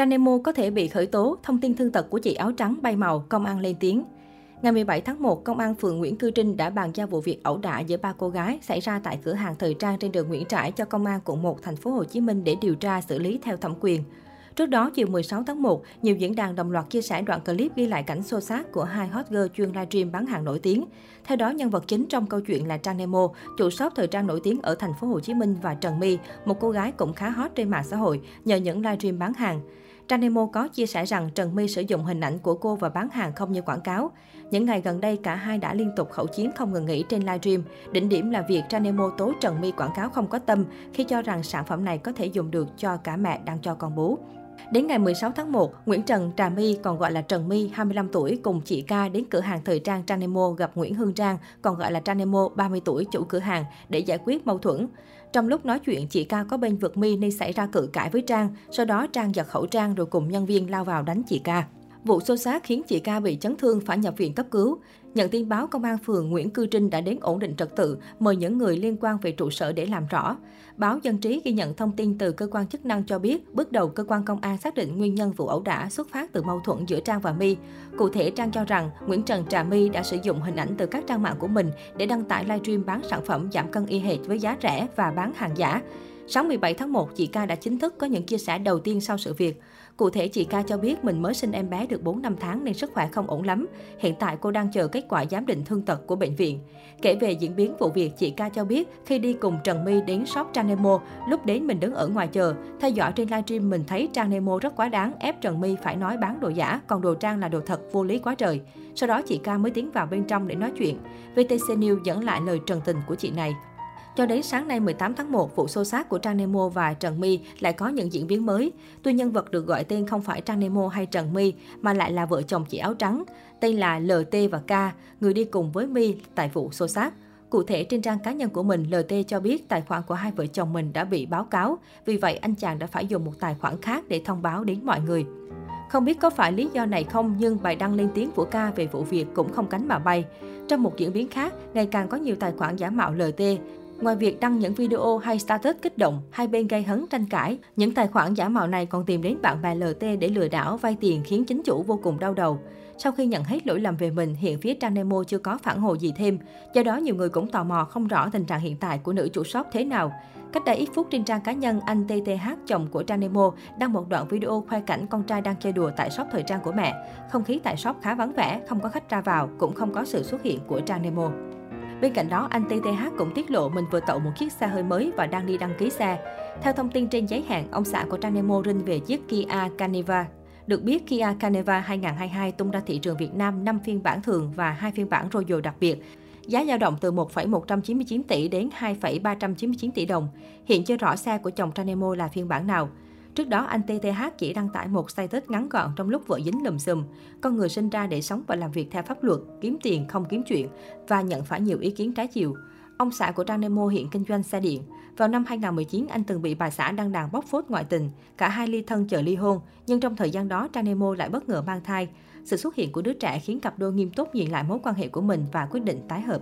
Trang Nemo có thể bị khởi tố, thông tin thương tật của chị áo trắng bay màu, công an lên tiếng. Ngày 17 tháng 1, Công an phường Nguyễn Cư Trinh đã bàn giao vụ việc ẩu đả giữa ba cô gái xảy ra tại cửa hàng thời trang trên đường Nguyễn Trãi cho Công an quận 1 thành phố Hồ Chí Minh để điều tra xử lý theo thẩm quyền. Trước đó, chiều 16 tháng 1, nhiều diễn đàn đồng loạt chia sẻ đoạn clip ghi lại cảnh xô xát của hai hot girl chuyên livestream bán hàng nổi tiếng. Theo đó, nhân vật chính trong câu chuyện là Trang Nemo, chủ shop thời trang nổi tiếng ở thành phố Hồ Chí Minh và Trần My, một cô gái cũng khá hot trên mạng xã hội nhờ những livestream bán hàng. Trang Nemo có chia sẻ rằng Trần My sử dụng hình ảnh của cô và bán hàng không như quảng cáo. Những ngày gần đây, cả hai đã liên tục khẩu chiến không ngừng nghỉ trên livestream. Đỉnh điểm là việc Trang Nemo tố Trần My quảng cáo không có tâm khi cho rằng sản phẩm này có thể dùng được cho cả mẹ đang cho con bú. Đến ngày 16 tháng 1, Nguyễn Trần Trà My, còn gọi là Trần My, 25 tuổi, cùng chị Ca đến cửa hàng thời trang Tranemo gặp Nguyễn Hương Trang, còn gọi là Tranemo, 30 tuổi, chủ cửa hàng, để giải quyết mâu thuẫn. Trong lúc nói chuyện, chị Ca có bên vượt My nên xảy ra cự cãi với Trang. Sau đó Trang giật khẩu Trang rồi cùng nhân viên lao vào đánh chị Ca. Vụ xô xát khiến chị Ca bị chấn thương phải nhập viện cấp cứu. Nhận tin báo, công an phường Nguyễn Cư Trinh đã đến ổn định trật tự, mời những người liên quan về trụ sở để làm rõ. Báo Dân trí ghi nhận thông tin từ cơ quan chức năng cho biết, bước đầu cơ quan công an xác định nguyên nhân vụ ẩu đả xuất phát từ mâu thuẫn giữa Trang và My. Cụ thể, Trang cho rằng Nguyễn Trần Trà My đã sử dụng hình ảnh từ các trang mạng của mình để đăng tải livestream bán sản phẩm giảm cân y hệt với giá rẻ và bán hàng giả. Sáng 17 tháng 1, chị Ca đã chính thức có những chia sẻ đầu tiên sau sự việc. Cụ thể, chị Ca cho biết mình mới sinh em bé được 4 năm tháng nên sức khỏe không ổn lắm. Hiện tại cô đang chờ kết quả giám định thương tật của bệnh viện. Kể về diễn biến vụ việc, chị Ca cho biết khi đi cùng Trần My đến shop Trang Nemo, lúc đến mình đứng ở ngoài chờ. Theo dõi trên livestream mình thấy Trang Nemo rất quá đáng, ép Trần My phải nói bán đồ giả, còn đồ Trang là đồ thật, vô lý quá trời. Sau đó chị Ca mới tiến vào bên trong để nói chuyện. VTC News dẫn lại lời trần tình của chị này. Cho đến sáng nay 18 tháng 1, vụ xô xát của Trang Nemo và Trần My lại có những diễn biến mới. Tuy nhân vật được gọi tên không phải Trang Nemo hay Trần My, mà lại là vợ chồng chị áo trắng. Tên là LT và K, người đi cùng với My tại vụ xô xát. Cụ thể, trên trang cá nhân của mình, LT cho biết tài khoản của hai vợ chồng mình đã bị báo cáo. Vì vậy, anh chàng đã phải dùng một tài khoản khác để thông báo đến mọi người. Không biết có phải lý do này không, nhưng bài đăng lên tiếng của ca về vụ việc cũng không cánh mà bay. Trong một diễn biến khác, ngày càng có nhiều tài khoản giả mạo LT Ngoài việc đăng những video hay status kích động, hai bên gây hấn tranh cãi, những tài khoản giả mạo này còn tìm đến bạn bè LT để lừa đảo vay tiền khiến chính chủ vô cùng đau đầu. Sau khi nhận hết lỗi lầm về mình, hiện phía Trang Nemo chưa có phản hồi gì thêm. Do đó, nhiều người cũng tò mò không rõ tình trạng hiện tại của nữ chủ shop thế nào. Cách đây ít phút trên trang cá nhân, anh TTH, chồng của Trang Nemo, đăng một đoạn video khoe cảnh con trai đang chơi đùa tại shop thời trang của mẹ. Không khí tại shop khá vắng vẻ, không có khách ra vào, cũng không có sự xuất hiện của Trang Nemo. Bên cạnh đó, anh TTH cũng tiết lộ mình vừa tậu một chiếc xe hơi mới và đang đi đăng ký xe. Theo thông tin trên giấy hẹn, ông xã của Trang Nemo rinh về chiếc Kia Carnival. Được biết, Kia Carnival 2022 tung ra thị trường Việt Nam 5 phiên bản thường và 2 phiên bản Royal đặc biệt. Giá dao động từ 1,199 tỷ đến 2,399 tỷ đồng. Hiện chưa rõ xe của chồng Tranemo là phiên bản nào. Trước đó, anh TTH chỉ đăng tải một status ngắn gọn trong lúc vợ dính lùm xùm. Con người sinh ra để sống và làm việc theo pháp luật, kiếm tiền không kiếm chuyện và nhận phải nhiều ý kiến trái chiều. Ông xã của Trang Nemo hiện kinh doanh xe điện. Vào năm 2019, anh từng bị bà xã đăng đàn bóc phốt ngoại tình. Cả hai ly thân chờ ly hôn, nhưng trong thời gian đó, Trang Nemo lại bất ngờ mang thai. Sự xuất hiện của đứa trẻ khiến cặp đôi nghiêm túc nhìn lại mối quan hệ của mình và quyết định tái hợp.